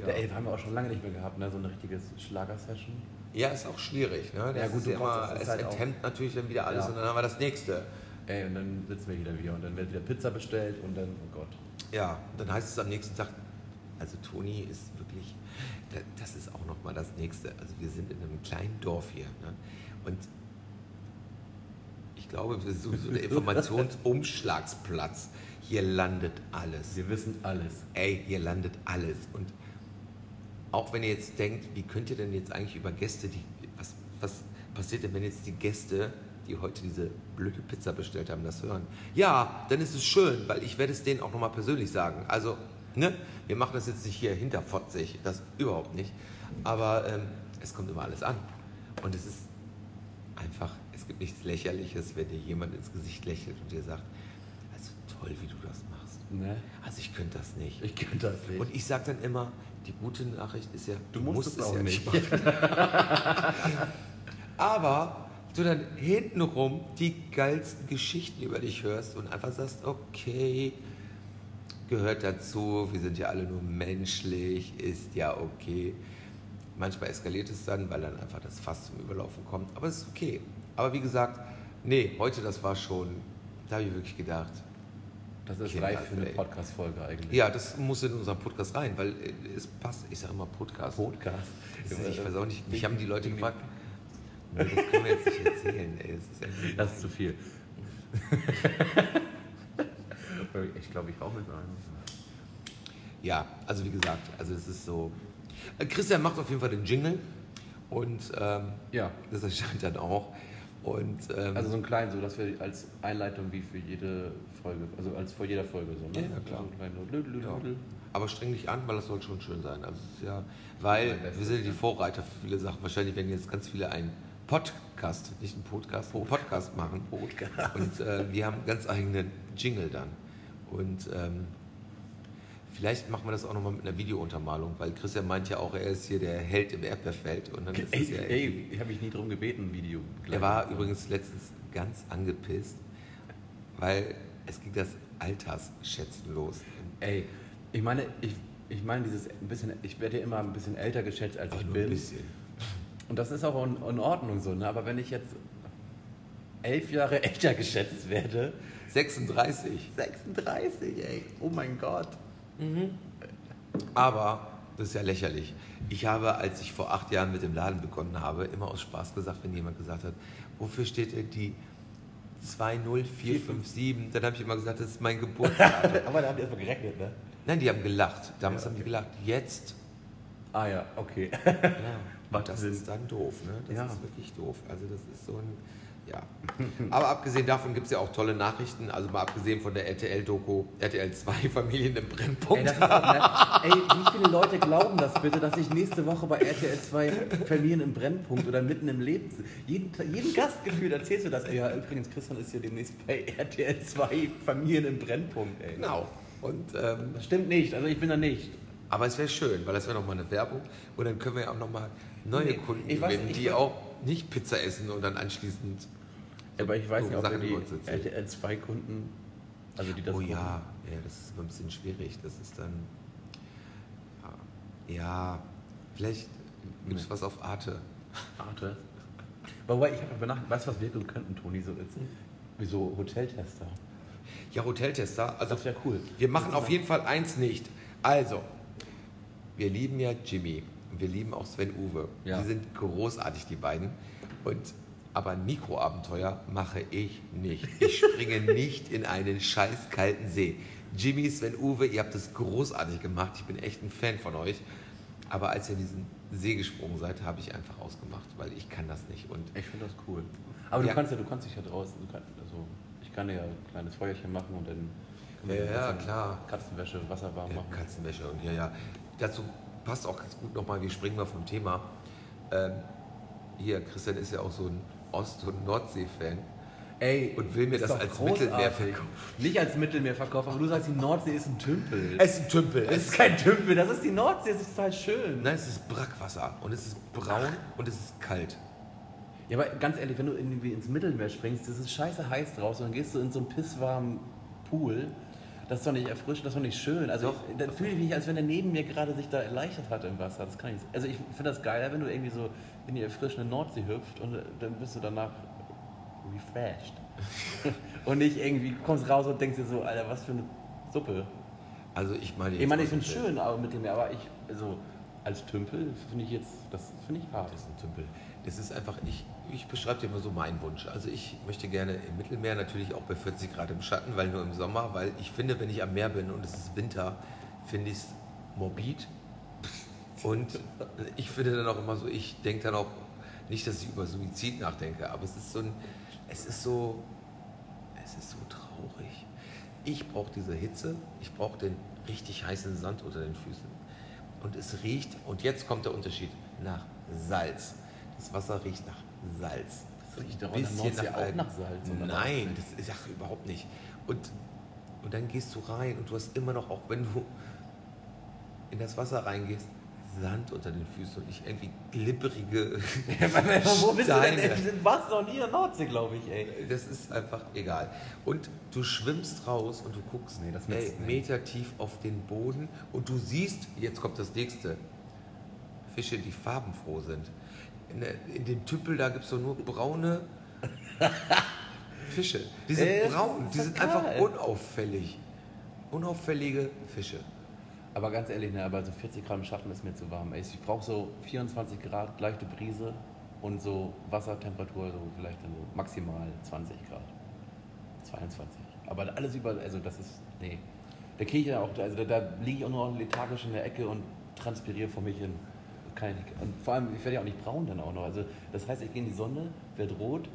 Ja. Ey, haben wir auch schon lange nicht mehr gehabt, ne? so eine richtige Schlagersession. Ja, ist auch schwierig. Ne? Das Ja, gut, ist ja immer, es halt enthemmt natürlich dann wieder alles Ja. und dann haben wir das nächste. Ey, und dann sitzen wir wieder wieder und dann wird wieder Pizza bestellt und dann, oh Gott. Ja, dann heißt es am nächsten Tag, also Toni ist wirklich, da- das ist auch nochmal das Nächste. Also wir sind in einem kleinen Dorf hier. Ne? Und ich glaube, wir sind so der Informationsumschlagsplatz. Hier landet alles. Wir wissen alles. Ey, hier landet alles. Und auch wenn ihr jetzt denkt, wie könnt ihr denn jetzt eigentlich über Gäste, die, was, was passiert denn, wenn jetzt die Gäste, die heute diese blöde Pizza bestellt haben, das hören? Ja, dann ist es schön, weil ich werde es denen auch nochmal persönlich sagen. Also, ne, wir machen das jetzt nicht hier hinterfotzig, das überhaupt nicht. Aber ähm, es kommt immer alles an. Und es ist einfach, es gibt nichts Lächerliches, wenn dir jemand ins Gesicht lächelt und dir sagt, also toll, wie du das machst. Ne? Also ich könnte das nicht. Ich könnte das nicht. Und ich sage dann immer, die gute Nachricht ist ja, du musst, es auch ja nicht. machen. Aber du dann hintenrum die geilsten Geschichten über dich hörst und einfach sagst, okay, gehört dazu, wir sind ja alle nur menschlich, ist ja okay. Manchmal eskaliert es dann, weil dann einfach das Fass zum Überlaufen kommt, aber es ist okay. Aber wie gesagt, nee, heute das war schon, da habe ich wirklich gedacht, Das ist Kinder, reif für eine. Podcast-Folge eigentlich. ja, das muss in unseren Podcast rein, weil es passt, ich sage immer Podcast. Podcast. Ich weiß auch nicht, mich haben die Leute gefragt, das können wir jetzt nicht erzählen, ey, das ist Das ist zu viel. ich glaube, ich auch mit einem. Ja, also wie gesagt, also es ist so. Christian macht auf jeden Fall den Jingle und ähm, Ja. das erscheint dann auch. Und ähm, Also so ein klein, so dass wir als Einleitung wie für jede Folge, also als vor jeder Folge so, ne? Ja, klar. So Lüdel, ja. Aber streng dich an, weil das soll schon schön sein. Also ja, weil wir sind ja die. Vorreiter für viele Sachen. Wahrscheinlich werden jetzt ganz viele einen Podcast, nicht einen Podcast, einen Podcast machen. Podcast. Und äh, wir haben ganz eigenen Jingle dann. Und ähm, vielleicht machen wir das auch nochmal mit einer Videountermalung, weil Christian meint ja auch, er ist hier der Held im Erdbeerfeld. Und dann ist Ey, ja ey, ich habe mich nie drum gebeten, ein Video. Er war übrigens letztens ganz angepisst, weil es ging das Altersschätzen los. Ey, ich meine, ich, ich meine dieses ein bisschen, ich werde ja immer ein bisschen älter geschätzt, als Aber ich bin. ein bisschen. Und das ist auch in, in Ordnung so, ne? Aber wenn ich jetzt. elf Jahre älter geschätzt werde. 36. 36, ey. Oh mein Gott. Aber das ist ja lächerlich. Ich habe, als ich vor acht Jahren mit dem Laden begonnen habe, immer aus Spaß gesagt, wenn jemand gesagt hat, wofür steht denn die 20457? Dann habe ich immer gesagt, das ist mein Geburtsdatum. Aber da habt ihr erstmal gerechnet, ne? Nein, die haben gelacht. Damals Ja, haben die okay. gelacht. Jetzt, Ah ja, okay. ja, Macht das Sinn. ist dann doof. Ne? Das Ja. ist wirklich doof. Also das ist so ein, ja. Aber abgesehen davon gibt es ja auch tolle Nachrichten. Also mal abgesehen von der RTL-Doku, RTL 2 Familien im Brennpunkt. Ey, das ist ne? Ey, wie viele Leute glauben das bitte, dass ich nächste Woche bei RTL 2 Familien im Brennpunkt oder mitten im Leben. Jeden, jeden Gastgefühl erzählst du das. Ey, ja, übrigens, Christian ist ja demnächst bei RTL 2 Familien im Brennpunkt, ey. Genau. Und, ähm, Das stimmt nicht, also ich bin da nicht. aber es wäre schön, weil das wäre nochmal eine Werbung. Und dann können wir ja auch nochmal neue Nee, Kunden gewinnen, die auch nicht Pizza essen und dann anschließend. Aber ich weiß nicht, ob Sachen die. RTL 2 Kunden, also die das oh gucken. ja, ja, das ist immer ein bisschen schwierig. Das ist dann. Ja, ja vielleicht gibt es was auf Arte. Arte. Wobei, ich habe aber nach, weißt du, was wir tun könnten, Toni, so jetzt, wie so Hoteltester. Ja, Hoteltester. Also Das wäre cool. Wir machen auf jeden Fall eins nicht. Also, wir lieben ja Jimmy und wir lieben auch Sven Uwe. Ja. Die sind großartig, die beiden. Und, aber ein Mikroabenteuer mache ich nicht. Ich springe nicht in einen scheiß kalten See. Jimmy, Sven Uwe, ihr habt das großartig gemacht. Ich bin echt ein Fan von euch. Aber als ihr in diesen See gesprungen seid, habe ich einfach ausgemacht, weil ich kann das nicht. Und Ich finde das cool. Aber Ja. du kannst ja, du kannst dich ja draußen, du kannst, also ich kann ja ein kleines Feuerchen machen und dann Ja, ja, klar. Katzenwäsche, Wasser warm Ja, machen. Katzenwäsche und ja, ja. Dazu passt auch ganz gut nochmal, wir springen mal vom Thema. Ähm, hier, Christian ist ja auch so ein Ost- und Nordsee-Fan. Ey, Und will mir das als großartig. Mittelmeer verkaufen. Nicht als Mittelmeer verkaufen, aber du sagst, die Nordsee ist ein Tümpel. Es ist ein Tümpel. Es ist kein Tümpel, das ist die Nordsee, das ist total schön. Nein, es ist Brackwasser und es ist braun und es ist kalt. Ja, aber ganz ehrlich, wenn du irgendwie ins Mittelmeer springst, das ist scheiße heiß draußen und dann gehst du in so einen pisswarmen Pool. Das ist doch nicht erfrischend, das ist doch nicht schön. Also Doch. ich, dann fühle ich mich, als wenn der neben mir gerade sich da erleichtert hat im Wasser. Das kann ich. Also ich finde das geiler, wenn du irgendwie so in die erfrischende Nordsee hüpft und äh, dann bist du danach refreshed. und nicht irgendwie kommst raus und denkst dir so, Alter, was für eine Suppe. Also ich meine, Ich meine, ich jetzt finde es schön aber Mittelmeer, aber ich, also als Tümpel finde ich jetzt, das finde ich hart. Das ist ein Tümpel. Das ist einfach, ich, ich beschreibe dir mal so meinen Wunsch. Also ich möchte gerne im Mittelmeer, natürlich auch bei 40 Grad im Schatten, weil nur im Sommer, weil ich finde, wenn ich am Meer bin und es ist Winter, finde ich es morbid. Und ich finde dann auch immer so, ich denke dann auch, nicht, dass ich über Suizid nachdenke, aber es ist so ein, es ist so, es ist so traurig. Ich brauche diese Hitze, ich brauche den richtig heißen Sand unter den Füßen. Und es riecht, und jetzt kommt der Unterschied, nach Salz. Das Wasser riecht nach Salz. Das riecht doch auch nach Salz, oder was? Nein, das ist ach, überhaupt nicht. Und, und dann gehst du rein und du hast immer noch, auch wenn du in das Wasser reingehst, Sand unter den Füßen und nicht irgendwie glibberige Wo bist du denn? Du warst noch nie in der Nordsee, glaube ich, ey. Das ist einfach egal. Und du schwimmst raus und du guckst Nee, das ey. Meter tief auf den Boden und du siehst, jetzt kommt das nächste, Fische, die farbenfroh sind. In, der, in dem Tümpel, da gibt es doch nur braune Fische. Die sind Ey, das braun, die sind einfach unauffällig. Unauffällige Fische. Aber ganz ehrlich, ne, aber so 40 Grad im Schatten ist mir zu warm. Ey. Ich brauche so 24 Grad, leichte Brise und so Wassertemperatur, so vielleicht dann so maximal 20 Grad. 22. Aber alles über, also das ist, nee. Da kriege ich ja auch, also da, da liege ich auch nur noch lethargisch in der Ecke und transpiriere vor mich hin. Kann. Und vor allem, ich werde ja auch nicht braun dann auch noch. Also das heißt, ich gehe in die Sonne, werde rot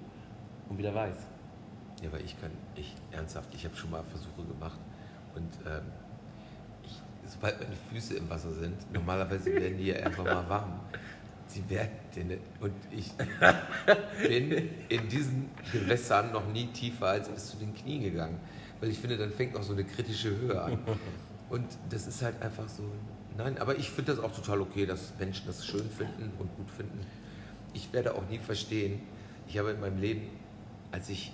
und wieder weiß. Ja, aber ich kann, ich ernsthaft, ich habe schon mal Versuche gemacht und ähm, ich, sobald meine Füße im Wasser sind, normalerweise werden die ja irgendwann mal warm. Sie werden denn, und ich bin in diesen Gewässern noch nie tiefer als bis zu den Knien gegangen, weil ich finde, dann fängt auch so eine kritische Höhe an. Und das ist halt einfach so, nein, aber ich finde das auch total okay, dass Menschen das schön finden und gut finden. Ich werde auch nie verstehen, ich habe in meinem Leben, als ich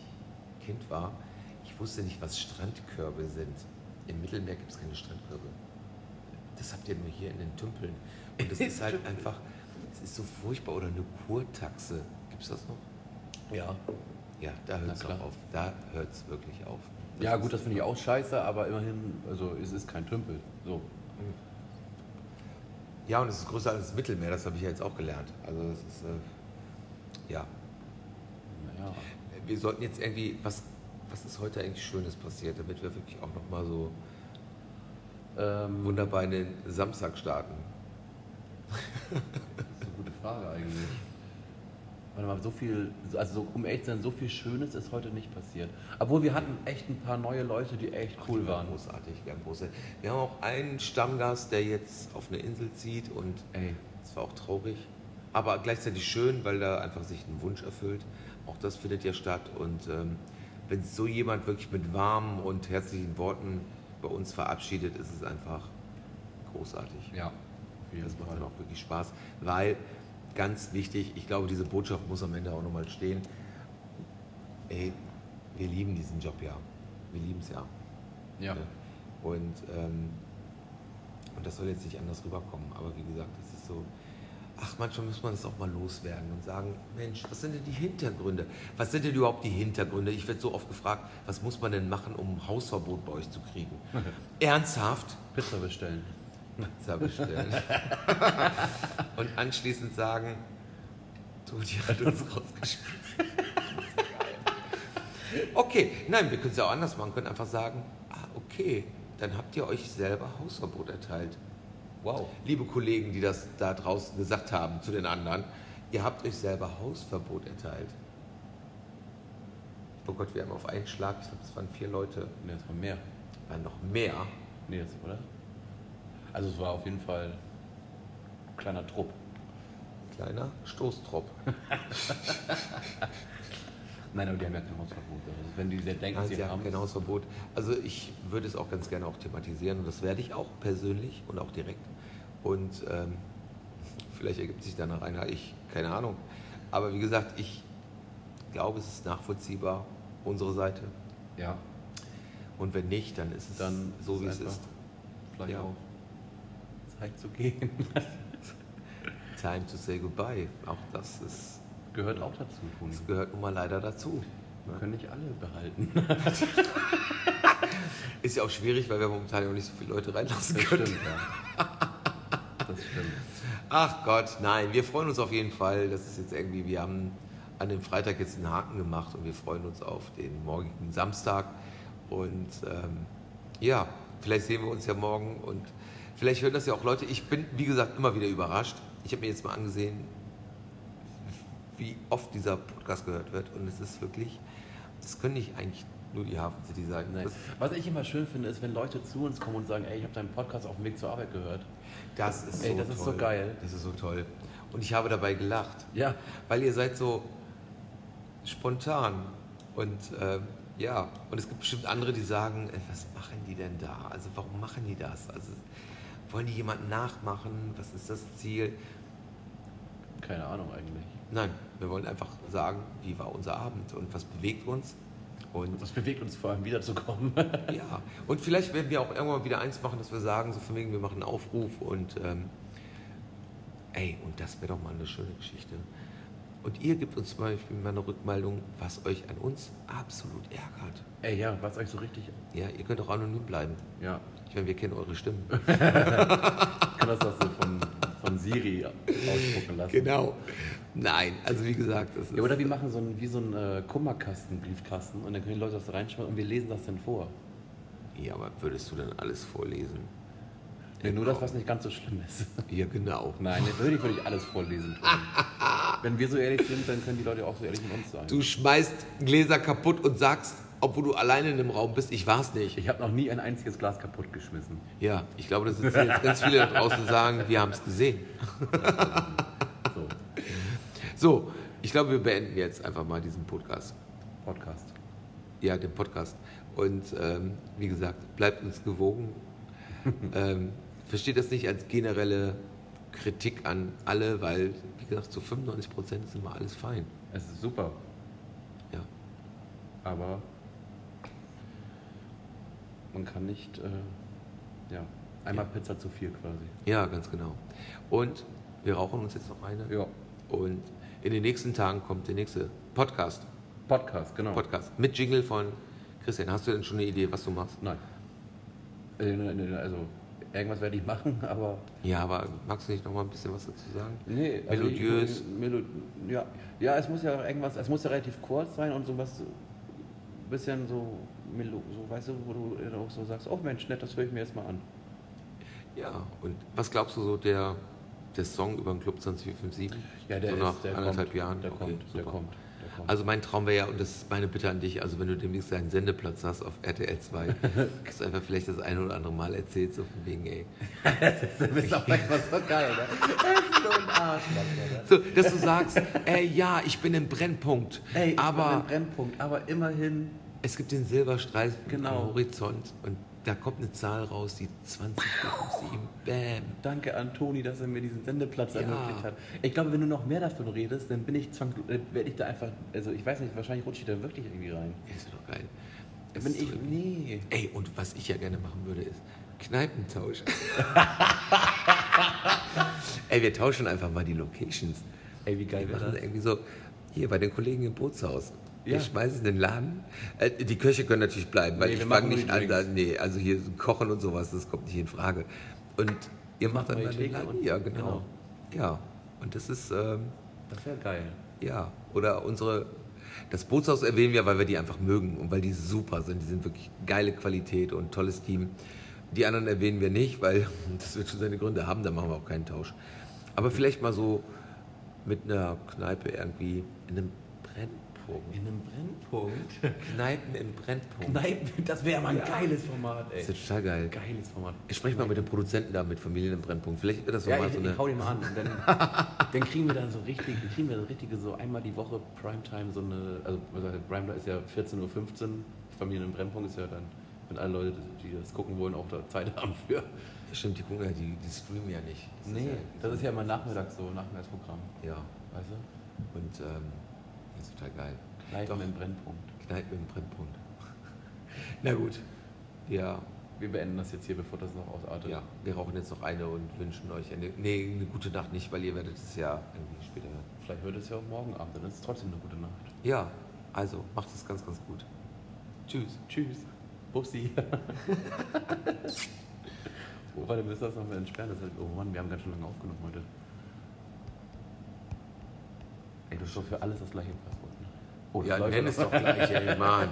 Kind war, ich wusste nicht, was Strandkörbe sind. Im Mittelmeer gibt es keine Strandkörbe. Das habt ihr nur hier in den Tümpeln. Und das ist halt einfach, es ist so furchtbar. Oder eine Kurtaxe. Gibt es das noch? Ja. Ja, da hört es auf. Da hört es wirklich auf. Ja, gut, das finde ich auch scheiße, aber immerhin, also es ist kein Tümpel. So. Ja, und es ist größer als das Mittelmeer, das habe ich ja jetzt auch gelernt. Also es ist, äh, ja. Naja. Wir sollten jetzt irgendwie, was, was ist heute eigentlich Schönes passiert, damit wir wirklich auch nochmal so Ähm, wunderbar in den Samstag starten. Das ist eine gute Frage eigentlich. Warte mal, so viel, also so, um echt zu sein, so viel Schönes ist heute nicht passiert. Obwohl wir hatten echt ein paar neue Leute, die echt cool Die waren. Großartig, wir haben große. Wir haben auch einen Stammgast, der jetzt auf eine Insel zieht und Ey, das war auch traurig. Aber gleichzeitig schön, weil da einfach sich ein Wunsch erfüllt. Auch das findet ja statt. Und ähm, wenn so jemand wirklich mit warmen und herzlichen Worten bei uns verabschiedet, ist es einfach großartig. ja. Das macht dann auch wirklich Spaß, weil ganz wichtig, ich glaube, diese Botschaft muss am Ende auch nochmal stehen. Ey, wir lieben diesen Job ja. Wir lieben es ja. Ja. Ne? Und, ähm, und das soll jetzt nicht anders rüberkommen. Aber wie gesagt, es ist so, ach, manchmal muss man das auch mal loswerden und sagen, Mensch, was sind denn die Hintergründe? Was sind denn überhaupt die Hintergründe? Ich werde so oft gefragt, was muss man denn machen, um ein Hausverbot bei euch zu kriegen? Ernsthaft? Pizza bestellen. Pizza bestellen. und anschließend sagen, Toni hat uns rausgeschmissen. Okay, nein, wir können es ja auch anders machen. Wir können einfach sagen, ah, okay, dann habt ihr euch selber Hausverbot erteilt. Wow. Liebe Kollegen, die das da draußen gesagt haben zu den anderen, ihr habt euch selber Hausverbot erteilt. Oh Gott, wir haben auf einen Schlag, ich glaube, es waren vier Leute, Ne, das war mehr. waren noch mehr. Nee, das oder? Also es war auf jeden Fall ein kleiner Trupp. Kleiner Stoßtrupp. Nein, aber die haben ja kein Hausverbot. Also wenn die sehr denken, Nein, sie sie haben kein Hausverbot. Also ich würde es auch ganz gerne auch thematisieren und das werde ich auch persönlich und auch direkt. Und ähm, vielleicht ergibt sich danach einer, ich, keine Ahnung. Aber wie gesagt, ich glaube, es ist nachvollziehbar, unsere Seite. Ja, Und wenn nicht, dann ist es dann so, wie es ist. vielleicht Ja. auch Zeit zu gehen. Time to say goodbye. Auch das ist, Gehört auch dazu, Toni. das gehört nun mal leider dazu. Wir können nicht alle behalten. Ist ja auch schwierig, weil wir momentan ja auch nicht so viele Leute reinlassen Das können. stimmt, ja. Das stimmt. Ach Gott, nein, wir freuen uns auf jeden Fall. Das ist jetzt irgendwie, wir haben an dem Freitag jetzt einen Haken gemacht und wir freuen uns auf den morgigen Samstag. Und ähm, ja, vielleicht sehen wir uns ja morgen und vielleicht hören das ja auch Leute. Ich bin, wie gesagt, immer wieder überrascht. Ich habe mir jetzt mal angesehen, wie oft dieser Podcast gehört wird und es ist wirklich, das können nicht eigentlich nur die Hafen City sein. Nein. Was ich immer schön finde, ist, wenn Leute zu uns kommen und sagen, ey, ich habe deinen Podcast auf dem Weg zur Arbeit gehört. das ist Ey, so das toll. ist so geil. Das ist so toll. Und ich habe dabei gelacht. Ja. Weil ihr seid so spontan. Und ähm, ja, und es gibt bestimmt andere, die sagen, äh, was machen die denn da? Also warum machen die das? Also wollen die jemanden nachmachen? Was ist das Ziel? Keine Ahnung eigentlich. Nein, wir wollen einfach sagen, wie war unser Abend und was bewegt uns. Und Was bewegt uns vor allem wiederzukommen? ja, und vielleicht werden wir auch irgendwann wieder eins machen, dass wir sagen, so von wegen, wir machen einen Aufruf und ähm, ey, und das wäre doch mal eine schöne Geschichte. Und ihr gebt uns mal mal eine Rückmeldung, was euch an uns absolut ärgert. ey, ja, was euch so richtig. Ja, ihr könnt auch anonym bleiben. Ja. Ich meine, wir kennen eure Stimmen. Ich kann das auch so von, von Siri ausspucken lassen. Genau. Nein, also wie gesagt, das ist, Ja, oder wir machen so einen, wie so einen äh, Kummerkasten, Briefkasten und dann können die Leute das da reinschreiben und wir lesen das dann vor. ja, aber würdest du dann alles vorlesen? Ja, nur das, was nicht ganz so schlimm ist. Ja, genau. Nein, jetzt würde ich wirklich alles vorlesen. Wenn wir so ehrlich sind, dann können die Leute auch so ehrlich mit uns sein. Du schmeißt Gläser kaputt und sagst, obwohl du alleine in dem Raum bist, ich war's nicht. Ich habe noch nie ein einziges Glas kaputt geschmissen. Ja, ich glaube, da sitzen jetzt ganz viele da draußen und sagen, wir haben es gesehen. So, So, ich glaube, wir beenden jetzt einfach mal diesen Podcast. Podcast. Ja, den Podcast. Und ähm, wie gesagt, bleibt uns gewogen. ähm, versteht das nicht als generelle Kritik an alle, weil, wie gesagt, zu 95 Prozent ist immer alles fein. Es ist super, Ja. aber man kann nicht, äh, ja, einmal Pizza zu viel quasi. ja, ganz genau. Und wir rauchen uns jetzt noch eine. Ja. Und in den nächsten Tagen kommt der nächste Podcast. Podcast, genau. Podcast. Mit Jingle von Christian. Hast du denn schon eine Idee, was du machst? Nein. Äh, Also, irgendwas werde ich machen, aber. Ja, aber magst du nicht noch mal ein bisschen was dazu sagen? Nee, also Melodiös. Ich, Melo ja. ja, es muss ja irgendwas, es muss ja relativ kurz sein und sowas, bisschen so, Melo so weißt du, wo du auch so sagst, oh Mensch, nett, das höre ich mir jetzt mal an. Ja, und was glaubst du so, der, der Song über den Club 20457? Ja, der so ist, nach der anderthalb kommt, Jahren? Der Okay, kommt, super. der kommt. Also mein Traum wäre ja, und das ist meine Bitte an dich, also wenn du demnächst deinen Sendeplatz hast auf RTL 2, dass du einfach vielleicht das eine oder andere Mal erzählst, so von wegen, ey. du bist auch manchmal so geil, ne? Das ist so ein Arschloch, oder? So, dass du sagst, ey, ja, ich bin im Brennpunkt, Ey, ich aber bin ein Brennpunkt, aber immerhin, es gibt den Silberstreifen Genau. am Horizont und da kommt eine Zahl raus, die 20457, bam. danke an Toni, dass er mir diesen Sendeplatz Ja. ermöglicht hat. Ich glaube, wenn du noch mehr davon redest, dann bin ich zwang, äh, werde ich da einfach, also ich weiß nicht, wahrscheinlich rutsche ich da wirklich irgendwie rein. Ist doch geil. Das bin ich, nee. Ey, und was ich ja gerne machen würde, ist Kneipentausch. Ey, wir tauschen einfach mal die Locations. Ey, wie geil Wir wäre das? irgendwie so, hier bei den Kollegen im Bootshaus. Wir Ja. schmeißen den Laden. Äh, die Köche können natürlich bleiben, weil Nee, ich fange nicht an, da, nee, also hier Kochen und sowas, das kommt nicht in Frage. Und ihr macht dann mal den Laden. Ja, genau. Ja, und das ist, ähm, Das wäre geil. ja, oder unsere, das Bootshaus erwähnen wir, weil wir die einfach mögen und weil die super sind. Die sind wirklich geile Qualität und tolles Team. Die anderen erwähnen wir nicht, weil das wird schon seine Gründe haben, da machen wir auch keinen Tausch. Aber vielleicht mal so mit einer Kneipe irgendwie in einem Brennpunkt. In einem Brennpunkt? Kneipen im Brennpunkt. Kneipen, das wäre mal ein Ja. geiles Format, ey. Das ist total geil. Geiles Format. Ich spreche mal mit dem Produzenten da, mit Familien im Brennpunkt. Vielleicht wird das so Ja, mal ich, so ich eine. hau den mal an. Und dann, dann kriegen wir dann so richtig, kriegen wir dann richtige so einmal die Woche Primetime so eine, also Primetime ist ja 14.15 Uhr, Familien im Brennpunkt ist ja dann, wenn alle Leute, die das gucken wollen, auch da Zeit haben für. Stimmt, die gucken ja, die, die streamen ja nicht. Das Nee, ja, das ist ja immer nachmittags so, Nachmittagsprogramm, Ja, weißt du? und ähm, das ist total geil. Kneipen im Brennpunkt. Kneipen im Brennpunkt. Na gut. Ja, Wir beenden das jetzt hier, bevor das noch ausartet. ja, wir rauchen jetzt noch eine und wünschen euch eine, nee, eine gute Nacht nicht, weil ihr werdet es ja irgendwie später hören. Vielleicht hört es ja auch morgen Abend, dann ist es trotzdem eine gute Nacht. Ja, also macht es ganz, ganz gut. Tschüss. Tschüss. Bubsi. oh, warte, wir müssen das noch mal entsperren. Das ist, oh Mann, wir haben ganz schön lange aufgenommen heute. Ey, du hast doch für alles das gleiche Passwort. Ne? Oh, das Ja, nenn doch. es doch gleich, ey, Mann.